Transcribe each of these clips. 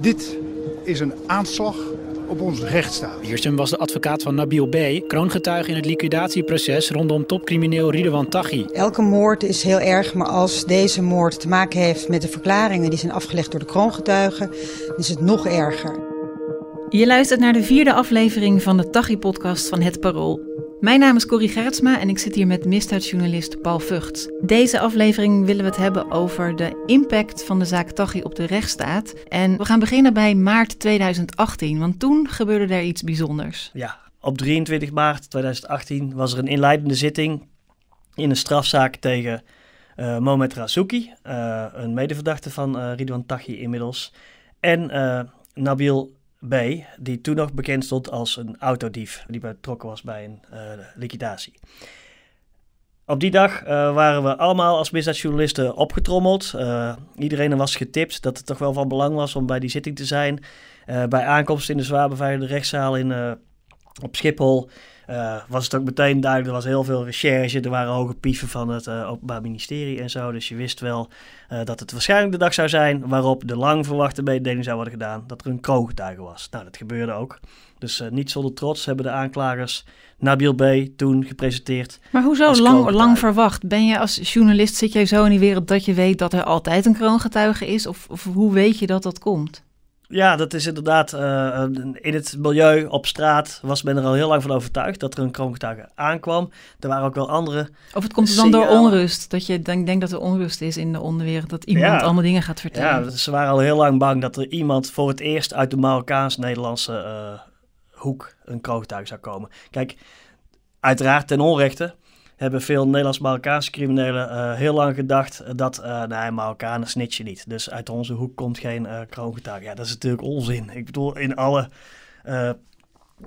Dit is een aanslag op onze rechtsstaat. Wiersum was de advocaat van Nabil B., kroongetuige in het liquidatieproces rondom topcrimineel Ridwan Taghi. Elke moord is heel erg, maar als deze moord te maken heeft met de verklaringen die zijn afgelegd door de kroongetuigen, is het nog erger. Je luistert naar de vierde aflevering van de Taghi-podcast van Het Parool. Mijn naam is Corrie Gertsma en ik zit hier met misdaadjournalist Paul Vugts. Deze aflevering willen we het hebben over de impact van de zaak Taghi op de rechtsstaat. En we gaan beginnen bij maart 2018, want toen gebeurde er iets bijzonders. Ja, op 23 maart 2018 was er een inleidende zitting in een strafzaak tegen uh, Mohamed Razouki, uh, een medeverdachte van uh, Ridwan Taghi inmiddels, en Nabil B, die toen nog bekend stond als een autodief die betrokken was bij een uh, liquidatie. Op die dag uh, waren we allemaal als misdaadjournalisten opgetrommeld. Uh, iedereen was getipt dat het toch wel van belang was om bij die zitting te zijn. bij aankomst in de zwaar beveiligde rechtszaal in, op Schiphol uh, was het ook meteen duidelijk. Er was heel veel recherche. Er waren hoge pieven van het uh, Openbaar Ministerie en zo. Dus je wist wel uh, dat het waarschijnlijk de dag zou zijn waarop de lang verwachte mededeling zou worden gedaan dat er een kroongetuige was. Nou, dat gebeurde ook. Dus niet zonder trots hebben de aanklagers Nabil B. toen gepresenteerd. Maar hoezo lang, lang verwacht? Ben je als journalist, zit jij zo in die wereld dat je weet dat er altijd een kroongetuige is? Of, of hoe weet je dat dat komt? Ja, dat is inderdaad. Uh, in het milieu op straat was men er al heel lang van overtuigd dat er een kroongetuige aankwam. Er waren ook wel andere. Of het komt dan door onrust. Dat je denk, denkt dat er onrust is in de onderwereld. Dat iemand ja. allemaal dingen gaat vertellen. Ja, ze waren al heel lang bang dat er iemand voor het eerst uit de Marokkaans-Nederlandse uh, hoek een kroongetuige zou komen. Kijk, uiteraard ten onrechte hebben veel Nederlands-Marokkaanse criminelen uh, heel lang gedacht dat, uh, nee, Marokkanen snitchen niet. Dus uit onze hoek komt geen uh, kroongetuige. Ja, dat is natuurlijk onzin. Ik bedoel, in alle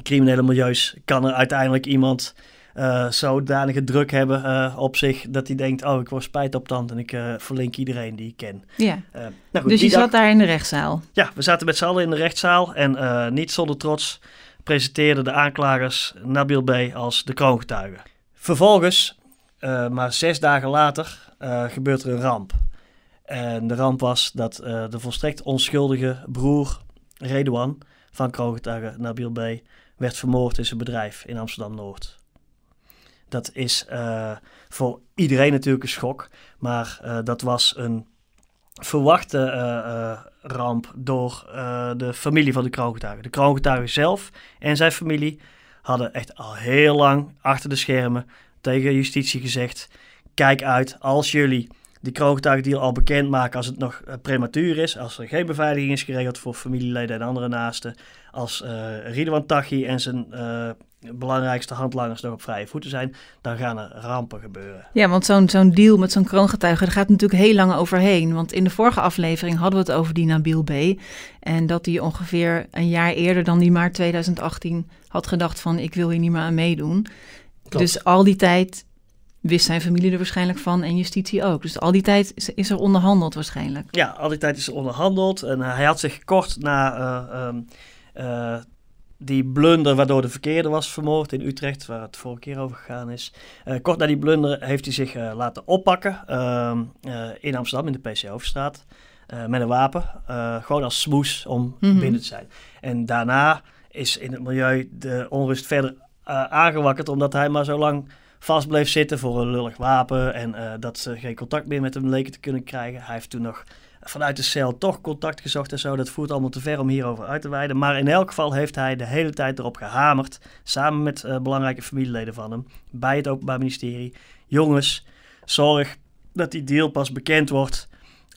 criminele milieus kan er uiteindelijk iemand zodanige druk hebben op zich dat hij denkt, oh, ik word spijt op tand en ik verlink iedereen die ik ken. Ja, nou goed, dus je zat daar in de rechtszaal? Ja, we zaten met z'n allen in de rechtszaal en niet zonder trots presenteerden de aanklagers Nabil B. als de kroongetuige. Vervolgens, uh, maar zes dagen later, uh, gebeurt er een ramp. En de ramp was dat uh, de volstrekt onschuldige broer Redouan van kroongetuige Nabil B. werd vermoord in zijn bedrijf in Amsterdam-Noord. Dat is voor iedereen natuurlijk een schok, maar dat was een verwachte ramp door de familie van de kroongetuige. De kroongetuige zelf en zijn familie hadden echt al heel lang achter de schermen tegen justitie gezegd: kijk uit, als jullie die kroongetuigendeal al bekend maken als het nog uh, prematuur is, als er geen beveiliging is geregeld voor familieleden en andere naasten, als uh, Ridwan Taghi en zijn uh, belangrijkste handlangers nog op vrije voeten zijn, dan gaan er rampen gebeuren. Ja, want zo'n zo'n deal met zo'n kroongetuige, daar gaat natuurlijk heel lang overheen. Want in de vorige aflevering hadden we het over die Nabil B. En dat hij ongeveer een jaar eerder dan die maart 2018 had gedacht van ik wil hier niet meer aan meedoen. Dus al die tijd wist zijn familie er waarschijnlijk van en justitie ook. Dus al die tijd is er onderhandeld waarschijnlijk. Ja, al die tijd is er onderhandeld. En hij had zich kort na uh, um, uh, die blunder waardoor de verkeerde was vermoord in Utrecht, waar het vorige keer over gegaan is. kort na die blunder heeft hij zich laten oppakken ehm, in Amsterdam, in de PC Hoofdstraat. met een wapen, gewoon als smoes om mm -hmm. binnen te zijn. En daarna is in het milieu de onrust verder aangewakkerd omdat hij maar zo lang vast bleef zitten voor een lullig wapen en dat ze geen contact meer met hem leken te kunnen krijgen. Hij heeft toen nog vanuit de cel toch contact gezocht en zo. Dat voert allemaal te ver om hierover uit te wijden. Maar in elk geval heeft hij de hele tijd erop gehamerd, samen met uh, belangrijke familieleden van hem, bij het Openbaar Ministerie. Jongens, zorg dat die deal pas bekend wordt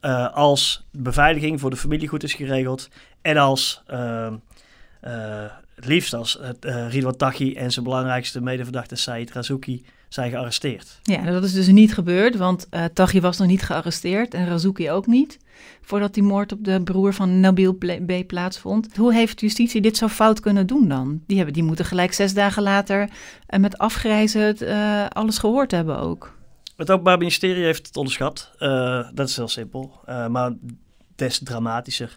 uh, als beveiliging voor de familie goed is geregeld en als het liefst als Ridwan Taghi en zijn belangrijkste medeverdachte Said Razouki zijn gearresteerd. Ja, dat is dus niet gebeurd, want uh, Taghi was nog niet gearresteerd en Razouki ook niet, voordat die moord op de broer van Nabil B. plaatsvond. Hoe heeft justitie dit zo fout kunnen doen dan? Die, hebben, die moeten gelijk zes dagen later uh, met afgrijzen uh, alles gehoord hebben ook. Het Openbaar Ministerie heeft het onderschat. dat is heel simpel, maar des dramatischer.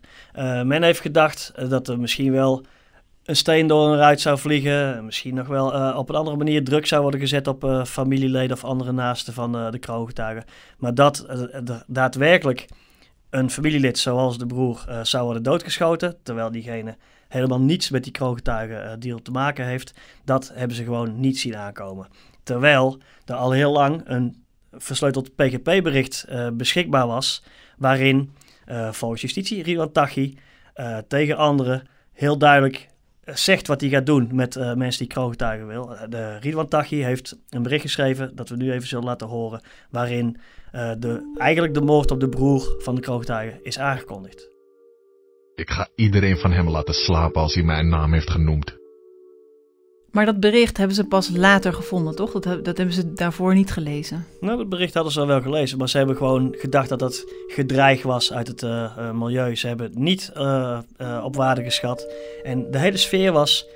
men heeft gedacht dat er misschien wel een steen door een ruit zou vliegen. Misschien nog wel uh, op een andere manier druk zou worden gezet op uh, familieleden of andere naasten van uh, de kroongetuigen. Maar dat daadwerkelijk een familielid zoals de broer zou worden doodgeschoten, terwijl diegene helemaal niets met die kroongetuigen deal te maken heeft, dat hebben ze gewoon niet zien aankomen. Terwijl er al heel lang een versleuteld PGP-bericht beschikbaar was, waarin volgens justitie Ridwan Taghi tegen anderen heel duidelijk zegt wat hij gaat doen met uh, mensen die kroongetuigen wil. Uh, de Ridwan Taghi heeft een bericht geschreven dat we nu even zullen laten horen, waarin uh, de, eigenlijk de moord op de broer van de kroongetuigen is aangekondigd. Ik ga iedereen van hem laten slapen als hij mijn naam heeft genoemd. Maar dat bericht hebben ze pas later gevonden, toch? Dat, dat hebben ze daarvoor niet gelezen. Nou, dat bericht hadden ze wel gelezen, maar ze hebben gewoon gedacht dat dat gedreig was uit het uh, uh, milieu. Ze hebben het niet uh, op waarde geschat. En de hele sfeer was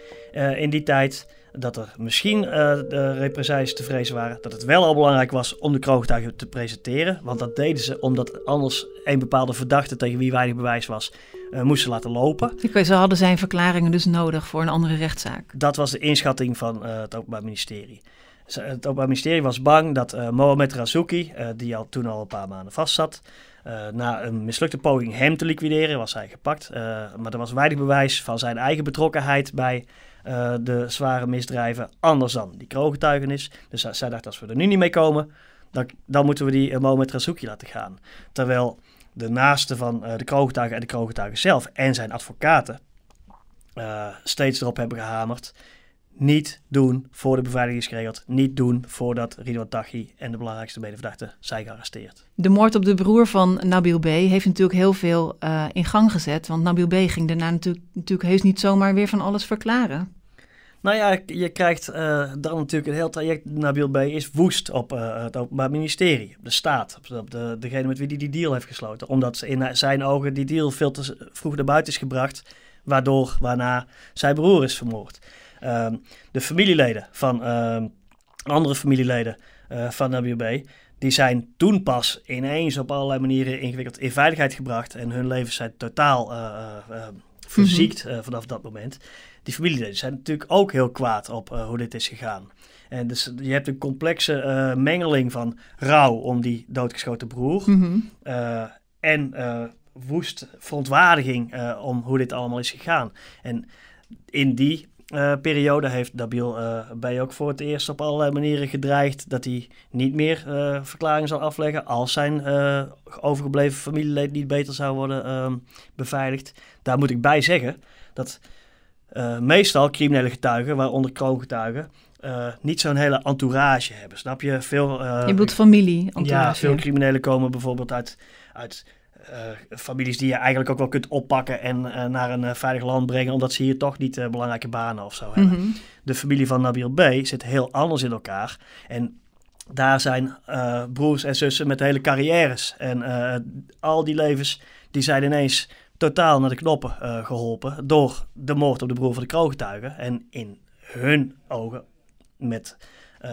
in die tijd dat er misschien de represailles te vrezen waren. Dat het wel al belangrijk was om de kroongetuigen te presenteren. Want dat deden ze omdat anders een bepaalde verdachte tegen wie weinig bewijs was, uh, moesten laten lopen. Ze hadden zijn verklaringen dus nodig voor een andere rechtszaak. Dat was de inschatting van uh, het Openbaar Ministerie. Het Openbaar Ministerie was bang dat uh, Mohamed Razouki, die al toen al een paar maanden vastzat, na een mislukte poging hem te liquideren, was hij gepakt. maar er was weinig bewijs van zijn eigen betrokkenheid bij de zware misdrijven, anders dan die kroongetuigenis. Dus zij dacht, als we er nu niet mee komen, dan, dan moeten we die Mohamed Razouki laten gaan. Terwijl de naasten van uh, de kroongetuigen en de kroongetuigen zelf en zijn advocaten uh, steeds erop hebben gehamerd. Niet doen voor de beveiliging is geregeld. Niet doen voordat Ridwan Taghi en de belangrijkste medeverdachten zijn gearresteerd. De moord op de broer van Nabil B. heeft natuurlijk heel veel uh, in gang gezet. Want Nabil B. ging daarna natuurlijk, natuurlijk heus niet zomaar weer van alles verklaren. Nou ja, je krijgt uh, dan natuurlijk het hele traject. Nabil B. is woest op uh, het Openbaar Ministerie, op de staat, op de, degene met wie hij die deal heeft gesloten. Omdat in zijn ogen die deal veel te vroeg naar buiten is gebracht, waardoor, waarna zijn broer is vermoord. Uh, de familieleden van ehm, andere familieleden uh, van Nabil B. Die zijn toen pas ineens op allerlei manieren ingewikkeld in veiligheid gebracht. En hun levens zijn totaal verziekt mm -hmm. vanaf dat moment die familieleden zijn natuurlijk ook heel kwaad op uh, hoe dit is gegaan. En dus je hebt een complexe uh, mengeling van rouw om die doodgeschoten broer. Mm -hmm. uh, en woest verontwaardiging om hoe dit allemaal is gegaan. En in die periode heeft Nabil bij ook voor het eerst op allerlei manieren gedreigd dat hij niet meer verklaringen zal afleggen als zijn overgebleven familielid niet beter zou worden ehm, beveiligd. Daar moet ik bij zeggen dat uh, meestal criminele getuigen, waaronder kroongetuigen, uh, niet zo'n hele entourage hebben. Snap je? Veel, uh, je bedoelt familie? Entourage. Ja, veel criminelen komen bijvoorbeeld uit, uit families die je eigenlijk ook wel kunt oppakken en naar een veilig land brengen, omdat ze hier toch niet belangrijke banen of zo hebben. Mm -hmm. De familie van Nabil B. zit heel anders in elkaar. En daar zijn broers en zussen met hele carrières. En al die levens, die zijn ineens totaal naar de knoppen uh, geholpen door de moord op de broer van de kroongetuigen. En in hun ogen met uh,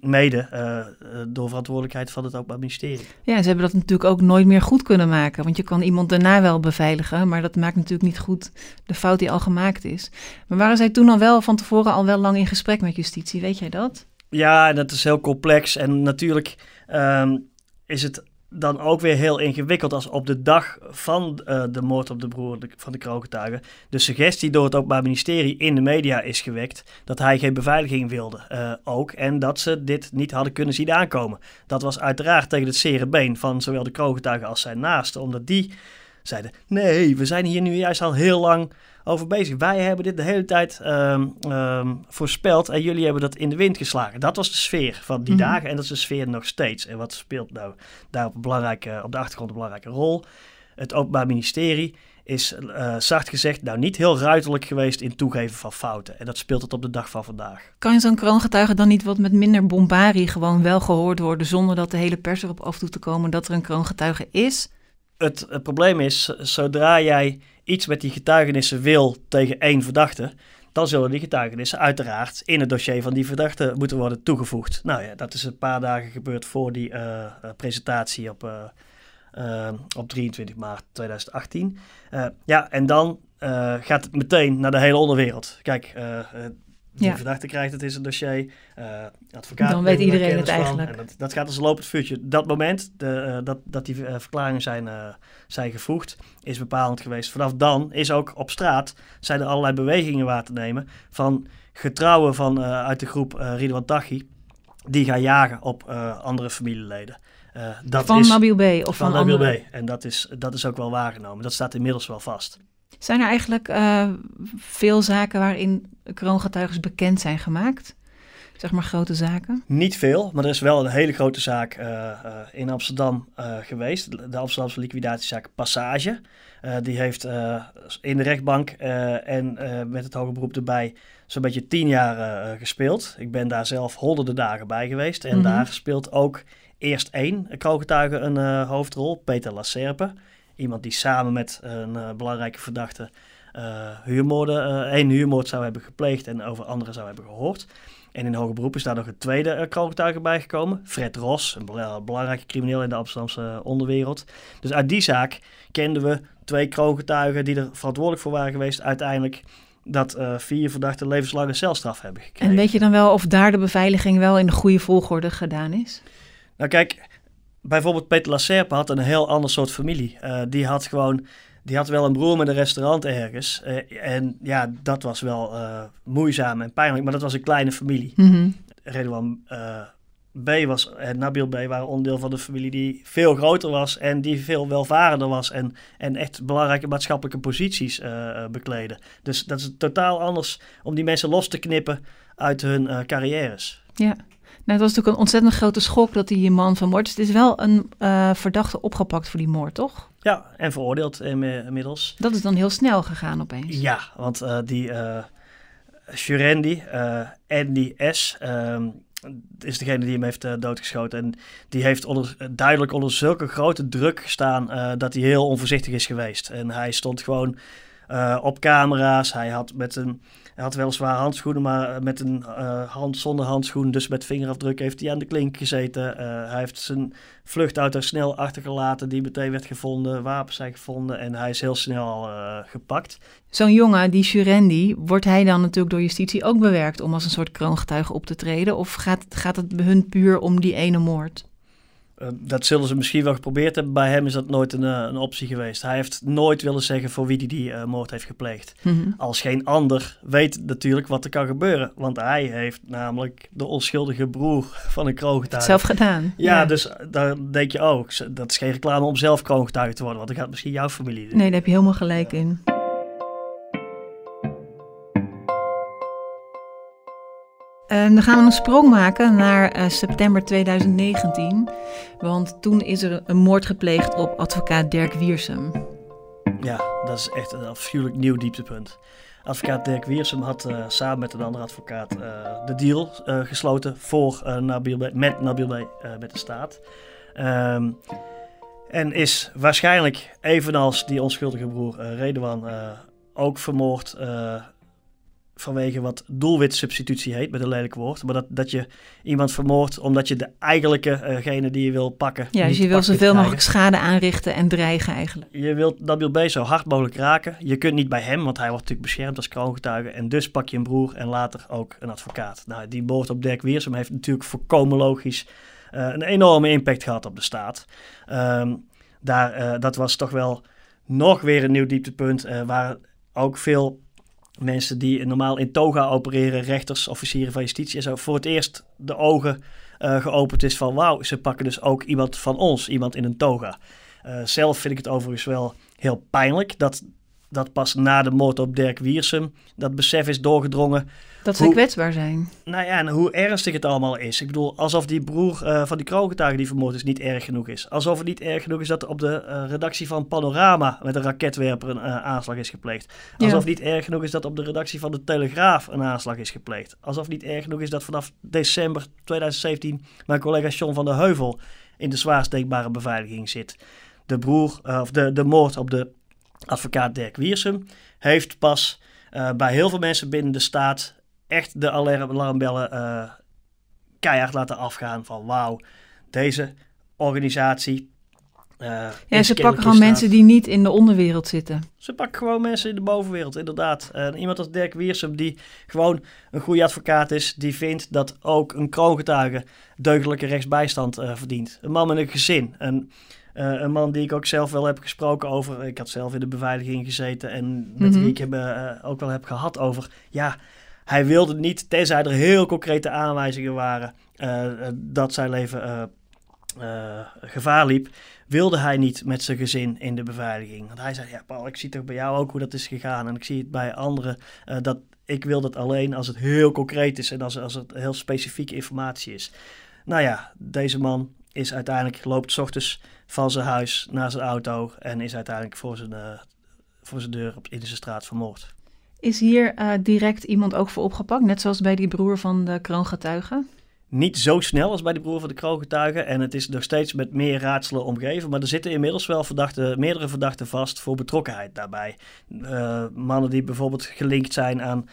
mede uh, door verantwoordelijkheid van het Openbaar Ministerie. Ja, ze hebben dat natuurlijk ook nooit meer goed kunnen maken. Want je kan iemand daarna wel beveiligen, maar dat maakt natuurlijk niet goed de fout die al gemaakt is. Maar waren zij toen al wel van tevoren al wel lang in gesprek met justitie? Weet jij dat? Ja, dat is heel complex. En natuurlijk um, is het dan ook weer heel ingewikkeld als op de dag van uh, de moord op de broer van de kroongetuigen de suggestie door het Openbaar Ministerie in de media is gewekt dat hij geen beveiliging wilde uh, ook en dat ze dit niet hadden kunnen zien aankomen. Dat was uiteraard tegen het zere been van zowel de kroongetuigen als zijn naasten, omdat die zeiden nee, we zijn hier nu juist al heel lang over bezig. Wij hebben dit de hele tijd um, um, voorspeld en jullie hebben dat in de wind geslagen. Dat was de sfeer van die mm. dagen en dat is de sfeer nog steeds. En wat speelt nou daar op, belangrijke, op de achtergrond een belangrijke rol? Het Openbaar Ministerie is uh, zacht gezegd nou niet heel ruiterlijk geweest in toegeven van fouten. En dat speelt het op de dag van vandaag. Kan zo'n kroongetuige dan niet wat met minder bombarie gewoon wel gehoord worden zonder dat de hele pers erop af toe te komen dat er een kroongetuige is? Het, probleem is, zodra jij iets met die getuigenissen wil tegen één verdachte, dan zullen die getuigenissen uiteraard in het dossier van die verdachte moeten worden toegevoegd. Nou ja, dat is een paar dagen gebeurd voor die uh, presentatie op, uh, op 23 maart 2018. ja, en dan gaat het meteen naar de hele onderwereld. Kijk, die Ja. verdachte krijgt het in zijn dossier, eh advocaat. Dan weet er iedereen het eigenlijk. En dat, dat gaat als een lopend vuurtje. Dat moment de, eh, dat, dat die eh, verklaringen zijn, zijn gevoegd, is bepalend geweest. Vanaf dan is ook op straat zijn er allerlei bewegingen waar te nemen van getrouwen van, uit de groep eh Ridwan Taghi, die gaan jagen op andere familieleden. Dat van is Nabil B. of van, van Nabil. B. En dat is, dat is ook wel waargenomen. Dat staat inmiddels wel vast. Zijn er eigenlijk eh, veel zaken waarin kroongetuigen bekend zijn gemaakt? Zeg maar grote zaken. Niet veel, maar er is wel een hele grote zaak eh, eh, in Amsterdam geweest. De Amsterdamse liquidatiezaak Passage. Die heeft in de rechtbank en met het hoger beroep erbij zo'n beetje tien jaar gespeeld. Ik ben daar zelf honderden dagen bij geweest. En Mhm. daar speelt ook eerst één kroongetuige een hoofdrol, Peter Lacerpe. Iemand die samen met een eh, belangrijke verdachte eh huurmoorden, eh, één huurmoord zou hebben gepleegd en over anderen zou hebben gehoord. En in hoger beroep is daar nog een tweede uh, kroongetuige bijgekomen. Fred Ros, een bela- belangrijke crimineel in de Amsterdamse eh, onderwereld. Dus uit die zaak kenden we twee kroongetuigen die er verantwoordelijk voor waren geweest. Uiteindelijk dat eh, vier verdachten levenslange celstraf hebben gekregen. En weet je dan wel of daar de beveiliging wel in de goede volgorde gedaan is? Nou kijk, bijvoorbeeld Peter Lacerpe had een heel ander soort familie. Eh, die had gewoon, die had wel een broer met een restaurant ergens. Eh, en ja, dat was wel eh, moeizaam en pijnlijk, maar dat was een kleine familie. Redouan eh, B was en Nabil B waren onderdeel van de familie die veel groter was en die veel welvarender was en, en echt belangrijke maatschappelijke posities bekleden. Dus dat is totaal anders om die mensen los te knippen uit hun carrières. Ja. Nou, het was natuurlijk een ontzettend grote schok dat die man vermoord is. Het is wel een eh, verdachte opgepakt voor die moord, toch? Ja, en veroordeeld inmi- inmiddels. Dat is dan heel snel gegaan opeens. Ja, want eh, die Jurendi, eh, Andy S., ehm, is degene die hem heeft doodgeschoten. En die heeft onder, duidelijk onder zulke grote druk gestaan dat hij heel onvoorzichtig is geweest. En hij stond gewoon eh, op camera's. Hij had, met een, hij had weliswaar handschoenen, maar met een eh, hand zonder handschoen, dus met vingerafdruk, heeft hij aan de klink gezeten. Eh, hij heeft zijn vluchtauto snel achtergelaten, die meteen werd gevonden. Wapens zijn gevonden en hij is heel snel eh, gepakt. Zo'n jongen, die Surendi, wordt hij dan natuurlijk door justitie ook bewerkt om als een soort kroongetuige op te treden? Of gaat, gaat het bij hun puur om die ene moord? Uh, dat zullen ze misschien wel geprobeerd hebben. Bij hem is dat nooit een, uh, een optie geweest. Hij heeft nooit willen zeggen voor wie hij die uh, moord heeft gepleegd. Mm -hmm. Als geen ander weet natuurlijk wat er kan gebeuren. Want hij heeft namelijk de onschuldige broer van een kroongetuige. Zelf gedaan. Ja, ja, dus dan denk je ook, oh, dat is geen reclame om zelf kroongetuige te worden. Want dan gaat misschien jouw familie doen. Nee, daar heb je helemaal gelijk in. Uh, dan gaan we een sprong maken naar uh, september 2019. Want toen is er een moord gepleegd op advocaat Dirk Wiersum. Ja, dat is echt een afschuwelijk nieuw dieptepunt. Advocaat Dirk Wiersum had uh, samen met een andere advocaat de deal gesloten voor, Nabil met Nabil met de staat. Um, en is waarschijnlijk, evenals die onschuldige broer Redouan, ook vermoord vanwege wat doelwitsubstitutie heet, met een lelijk woord. Maar dat, dat je iemand vermoordt omdat je de eigenlijkegene uh die je wil pakken. Ja, dus je wil zoveel mogelijk schade aanrichten en dreigen eigenlijk. Je wilt Nabil B zo hard mogelijk raken. Je kunt niet bij hem, want hij wordt natuurlijk beschermd als kroongetuige. En dus pak je een broer en later ook een advocaat. Nou, die moord op Dirk Wiersum heeft natuurlijk voorkomen logisch uh, een enorme impact gehad op de staat. Um, daar, uh, dat was toch wel nog weer een nieuw dieptepunt, uh, waar ook veel mensen die normaal in toga opereren, rechters, officieren van justitie en zo, voor het eerst de ogen uh, geopend is van wauw, ze pakken dus ook iemand van ons, iemand in een toga. Uh, zelf vind ik het overigens wel heel pijnlijk dat, dat pas na de moord op Dirk Wiersum dat besef is doorgedrongen. Dat ze hoe, kwetsbaar zijn. Nou ja, en hoe ernstig het allemaal is. Ik bedoel, alsof die broer uh, van die kroongetuige die vermoord is niet erg genoeg is. Alsof het niet erg genoeg is dat er op de uh, redactie van Panorama met een raketwerper een uh, aanslag is gepleegd. Alsof ja. niet erg genoeg is dat op de redactie van de Telegraaf een aanslag is gepleegd. Alsof het niet erg genoeg is dat vanaf december 2017 mijn collega John van der Heuvel in de zwaarst denkbare beveiliging zit. De broer, of de, de moord op de advocaat Dirk Wiersum heeft pas bij heel veel mensen binnen de staat echt de alarmbellen uh, keihard laten afgaan van wauw, deze organisatie Uh, ja, ze pakken gewoon mensen die niet in de onderwereld zitten. Ze pakken gewoon mensen in de bovenwereld, inderdaad. Uh, iemand als Dirk Wiersum, die gewoon een goede advocaat is, die vindt dat ook een kroongetuige deugdelijke rechtsbijstand uh, verdient. Een man met een gezin. Een, een man die ik ook zelf wel heb gesproken over. Ik had zelf in de beveiliging gezeten en met mm -hmm. wie ik heb, ook wel heb gehad over. Ja, hij wilde niet, tenzij er heel concrete aanwijzingen waren, dat zijn leven gevaar liep wilde hij niet met zijn gezin in de beveiliging. Want hij zei, ja Paul, ik zie toch bij jou ook hoe dat is gegaan. En ik zie het bij anderen, dat ik wil dat alleen als het heel concreet is en als, als het heel specifieke informatie is. Nou ja, deze man is uiteindelijk, loopt s ochtends van zijn huis naar zijn auto en is uiteindelijk voor zijn, voor zijn deur op, in zijn straat vermoord. Is hier uh, direct iemand ook voor opgepakt, net zoals bij die broer van de kroongetuige? niet zo snel als bij de broer van de kroongetuigen. En het is nog steeds met meer raadselen omgeven. Maar er zitten inmiddels wel verdachte, meerdere verdachten vast voor betrokkenheid daarbij. Uh, mannen die bijvoorbeeld gelinkt zijn aan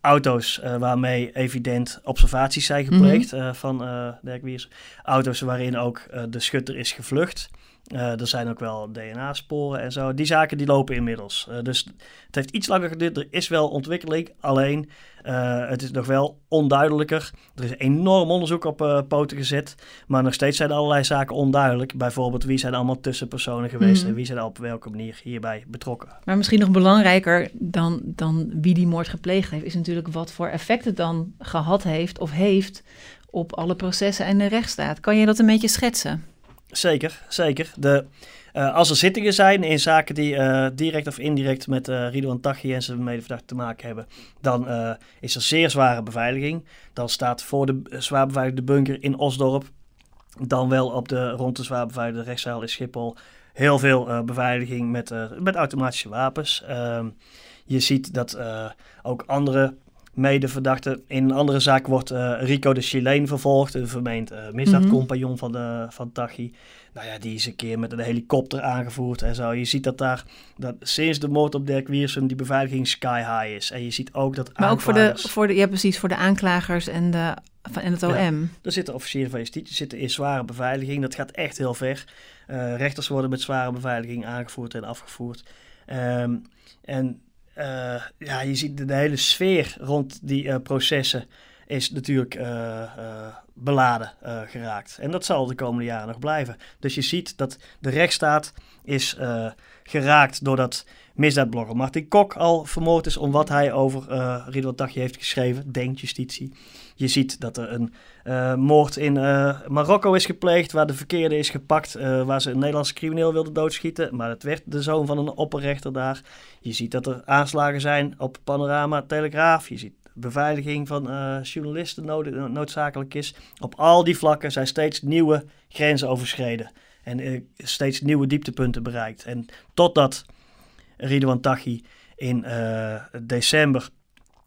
auto's uh, waarmee evident observaties zijn gepleegd mm -hmm. uh, van Dirk Wiers. Auto's waarin ook de schutter is gevlucht. Uh, er zijn ook wel DNA-sporen en zo. Die zaken die lopen inmiddels. Uh, dus het heeft iets langer geduurd. Er is wel ontwikkeling. Alleen uh, het is nog wel onduidelijker. Er is enorm onderzoek op poten gezet. Maar nog steeds zijn allerlei zaken onduidelijk. Bijvoorbeeld wie zijn allemaal tussenpersonen geweest. Mm. En wie zijn op welke manier hierbij betrokken. Maar misschien nog belangrijker dan, dan wie die moord gepleegd heeft. Is natuurlijk wat voor effect het dan gehad heeft of heeft op alle processen en de rechtsstaat. Kan je dat een beetje schetsen? Zeker, zeker. De, uh, als er zittingen zijn in zaken die uh, direct of indirect met uh, Ridouan Taghi en zijn medeverdachte te maken hebben, dan is er zeer zware beveiliging. Dan staat voor de zwaar beveiligde bunker in Osdorp, dan wel op de rond de zwaar beveiligde rechtszaal in Schiphol, heel veel beveiliging met, met automatische wapens. Ehm, je ziet dat ook andere medeverdachte. In een andere zaak wordt uh, Rico de Chileen vervolgd, een vermeend uh, misdaadcompagnon mm van, de, van Tachi. Nou ja, die is een keer met een helikopter aangevoerd en zo. Je ziet dat daar, dat sinds de moord op Dirk Wiersum, die beveiliging sky high is. En je ziet ook dat Maar ook voor de, voor de, ja precies, voor de aanklagers en, de, en het OM. Ja, er zitten officieren van justitie, zitten in zware beveiliging. Dat gaat echt heel ver. Uh, rechters worden met zware beveiliging aangevoerd en afgevoerd. Um, en uh, ja, je ziet de, hele sfeer rond die uh, processen is natuurlijk uh, beladen geraakt. En dat zal de komende jaren nog blijven. Dus je ziet dat de rechtsstaat is geraakt doordat misdaadblogger Martin Kok al vermoord is om wat hij over Ridwan Taghi heeft geschreven, denkt justitie. Je ziet dat er een uh, moord in uh, Marokko is gepleegd, waar de verkeerde is gepakt, waar ze een Nederlandse crimineel wilden doodschieten, maar het werd de zoon van een opperrechter daar. Je ziet dat er aanslagen zijn op Panorama Telegraaf. Je ziet beveiliging van journalisten nood, noodzakelijk is. Op al die vlakken zijn steeds nieuwe grenzen overschreden en steeds nieuwe dieptepunten bereikt. En totdat Ridwan Taghi in december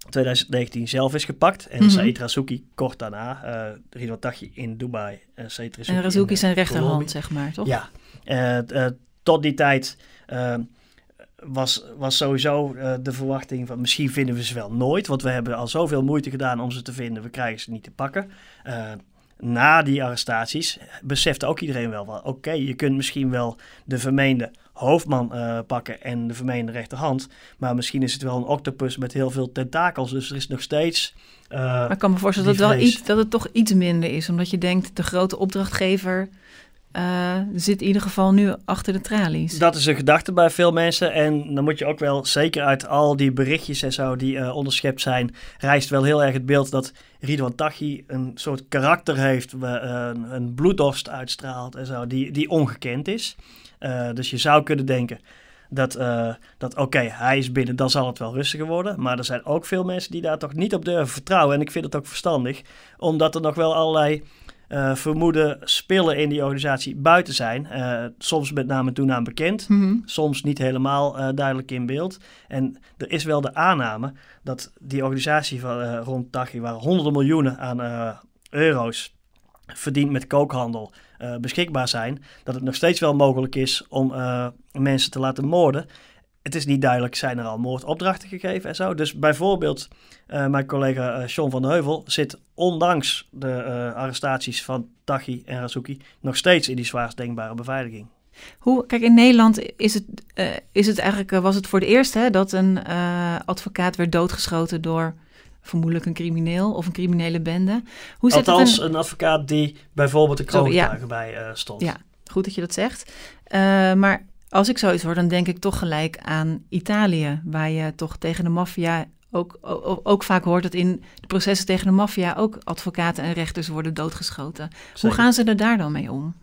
2019 zelf is gepakt. En mm -hmm. Said kort daarna. Uh, Ridwan Taghi in Dubai. Uh, Said Razouki en Razouki is zijn rechterhand, zeg maar, toch? Ja. tot die tijd was, was sowieso de verwachting van misschien vinden we ze wel nooit. Want we hebben al zoveel moeite gedaan om ze te vinden. We krijgen ze niet te pakken na die arrestaties besefte ook iedereen wel van oké, je kunt misschien wel de vermeende hoofdman uh, pakken en de vermeende rechterhand, maar misschien is het wel een octopus met heel veel tentakels, dus er is nog steeds. Uh, maar ik kan me voorstellen dat, wel iets, dat het toch iets minder is, omdat je denkt de grote opdrachtgever uh, zit in ieder geval nu achter de tralies. Dat is een gedachte bij veel mensen. En dan moet je ook wel, zeker uit al die berichtjes en zo die uh, onderschept zijn, rijst wel heel erg het beeld dat Ridwan Taghi een soort karakter heeft, uh, een bloeddorst uitstraalt en zo, die, die ongekend is. Dus je zou kunnen denken dat, dat oké, hij is binnen, dan zal het wel rustiger worden. Maar er zijn ook veel mensen die daar toch niet op durven vertrouwen. En ik vind het ook verstandig, omdat er nog wel allerlei uh, vermoeden spillen in die organisatie buiten zijn. Uh, soms met naam en toenaam bekend, mm -hmm. soms niet helemaal uh, duidelijk in beeld. En er is wel de aanname dat die organisatie van rond Tachi, waar honderden miljoenen aan euro's verdiend met kookhandel beschikbaar zijn, dat het nog steeds wel mogelijk is om mensen te laten moorden het is niet duidelijk, zijn er al moordopdrachten gegeven en zo. Dus bijvoorbeeld, uh, mijn collega Sean van de Heuvel zit ondanks de arrestaties van Tachi en Razouki nog steeds in die zwaarst denkbare beveiliging. Hoe, kijk, in Nederland is het, is het eigenlijk, was het voor het eerst hè, dat een advocaat werd doodgeschoten door vermoedelijk een crimineel of een criminele bende. Hoe zit Althans, een... een... advocaat die bijvoorbeeld de kroongetuige ja. bij stond. Ja, goed dat je dat zegt. maar als ik zoiets hoor, dan denk ik toch gelijk aan Italië, waar je toch tegen de maffia ook, ook, ook, vaak hoort dat in de processen tegen de maffia ook advocaten en rechters worden doodgeschoten. Hoe gaan ze er daar dan mee om?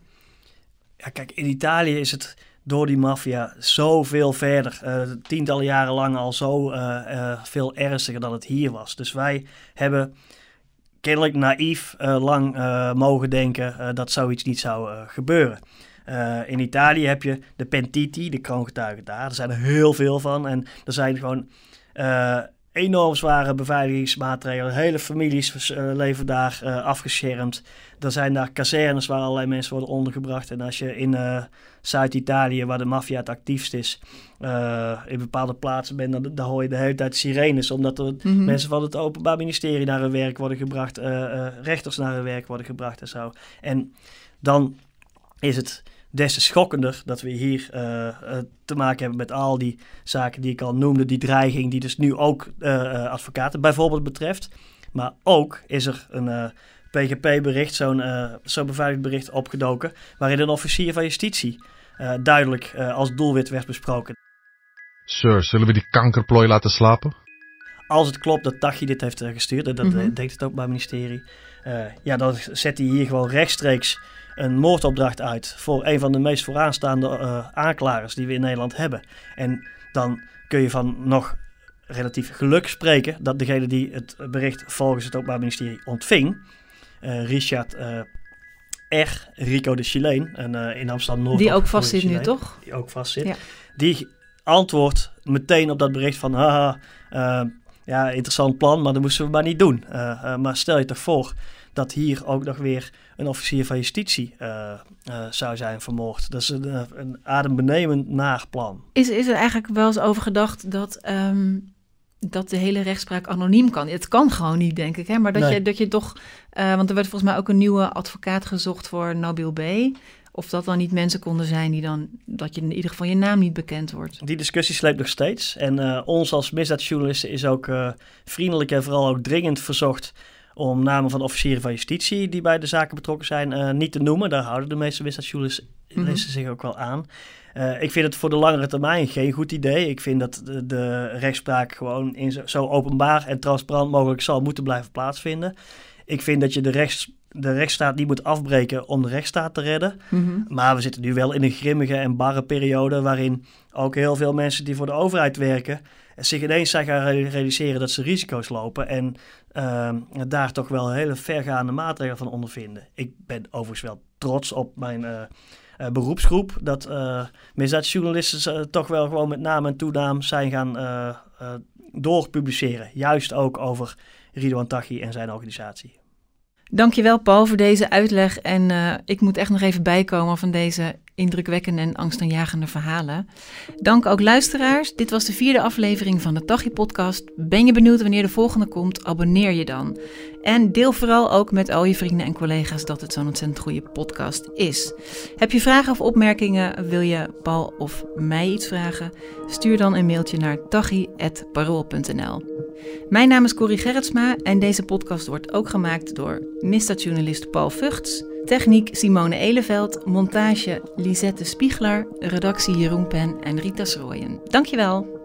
Ja, kijk, in Italië is het door die maffia zoveel verder. Uh, tientallen jaren lang al zo uh, uh, veel ernstiger dan het hier was. Dus wij hebben kennelijk naïef lang mogen denken dat zoiets niet zou gebeuren. in Italië heb je de pentiti, de kroongetuigen daar. Er zijn er heel veel van. En er zijn gewoon enorm zware beveiligingsmaatregelen. Hele families uh, leven daar uh, afgeschermd. Er zijn daar kazernes waar allerlei mensen worden ondergebracht. En als je in uh, Zuid-Italië, waar de maffia het actiefst is, in bepaalde plaatsen bent, dan, dan, hoor je de hele tijd sirenes. Omdat er mhm. mensen van het Openbaar Ministerie naar hun werk worden gebracht, rechters naar hun werk worden gebracht en zo. En dan is het des te schokkender dat we hier uh, te maken hebben met al die zaken die ik al noemde. Die dreiging die dus nu ook uh, advocaten bijvoorbeeld betreft. Maar ook is er een PGP-bericht, zo'n zo'n beveiligd bericht opgedoken... waarin een officier van justitie duidelijk als doelwit werd besproken. Sir, zullen we die kankerplooi laten slapen? Als het klopt dat Tachi dit heeft gestuurd, en dat mm -hmm. denkt het ook bij het ministerie... ja, dan zet hij hier gewoon rechtstreeks een moordopdracht uit voor een van de meest vooraanstaande uh, aanklagers die we in Nederland hebben. En dan kun je van nog relatief geluk spreken dat degene die het bericht volgens het Openbaar Ministerie ontving, uh, Richard R. Rico de Chileen, en, in Amsterdam-Noord. Die ook vastzit nu, toch? Die ook vastzit. Ja. Die antwoordt meteen op dat bericht van, haha, ja, interessant plan, maar dat moesten we maar niet doen. maar stel je toch voor dat hier ook nog weer een officier van justitie uh, uh, zou zijn vermoord. Dat is een, eh, een adembenemend naar plan. Is, is er eigenlijk wel eens over gedacht dat, um, dat de hele rechtspraak anoniem kan? Het kan gewoon niet, denk ik. Hè? Maar dat, nee. je, dat je toch... Uh, want er werd volgens mij ook een nieuwe advocaat gezocht voor Nabil B., of dat dan niet mensen konden zijn die dan, dat je in ieder geval je naam niet bekend wordt. Die discussie sleept nog steeds. En uh, ons als misdaadjournalisten is ook uh, vriendelijk en vooral ook dringend verzocht om namen van officieren van justitie die bij de zaken betrokken zijn uh, niet te noemen. Daar houden de meeste misdaadjournalisten mm -hmm. zich ook wel aan. Uh, ik vind het voor de langere termijn geen goed idee. Ik vind dat de, de rechtspraak gewoon in zo, zo, openbaar en transparant mogelijk zal moeten blijven plaatsvinden. Ik vind dat je de, rechts, de rechtsstaat niet moet afbreken om de rechtsstaat te redden. Mm -hmm. Maar we zitten nu wel in een grimmige en barre periode waarin ook heel veel mensen die voor de overheid werken zich ineens zijn gaan realiseren dat ze risico's lopen en uh, daar toch wel hele vergaande maatregelen van ondervinden. Ik ben overigens wel trots op mijn uh, uh, beroepsgroep, dat uh, misdaadjournalisten toch wel gewoon met naam en toenaam zijn gaan doorpubliceren. Juist ook over Ridouan Taghi en zijn organisatie. Dankjewel Paul voor deze uitleg en ik moet echt nog even bijkomen van deze indrukwekkende en angstaanjagende verhalen. Dank ook luisteraars. Dit was de vierde aflevering van de Tachi podcast. Ben je benieuwd wanneer de volgende komt? Abonneer je dan. En deel vooral ook met al je vrienden en collega's dat het zo'n ontzettend goede podcast is. Heb je vragen of opmerkingen? Wil je Paul of mij iets vragen? Stuur dan een mailtje naar tachi.parool.nl. Mijn naam is Corrie Gerritsma en deze podcast wordt ook gemaakt door misdaadjournalist Paul Vugts Techniek Simone Eleveld, montage Lisette Spiegler, redactie Jeroen Pen en Rita Schrooien. Dankjewel.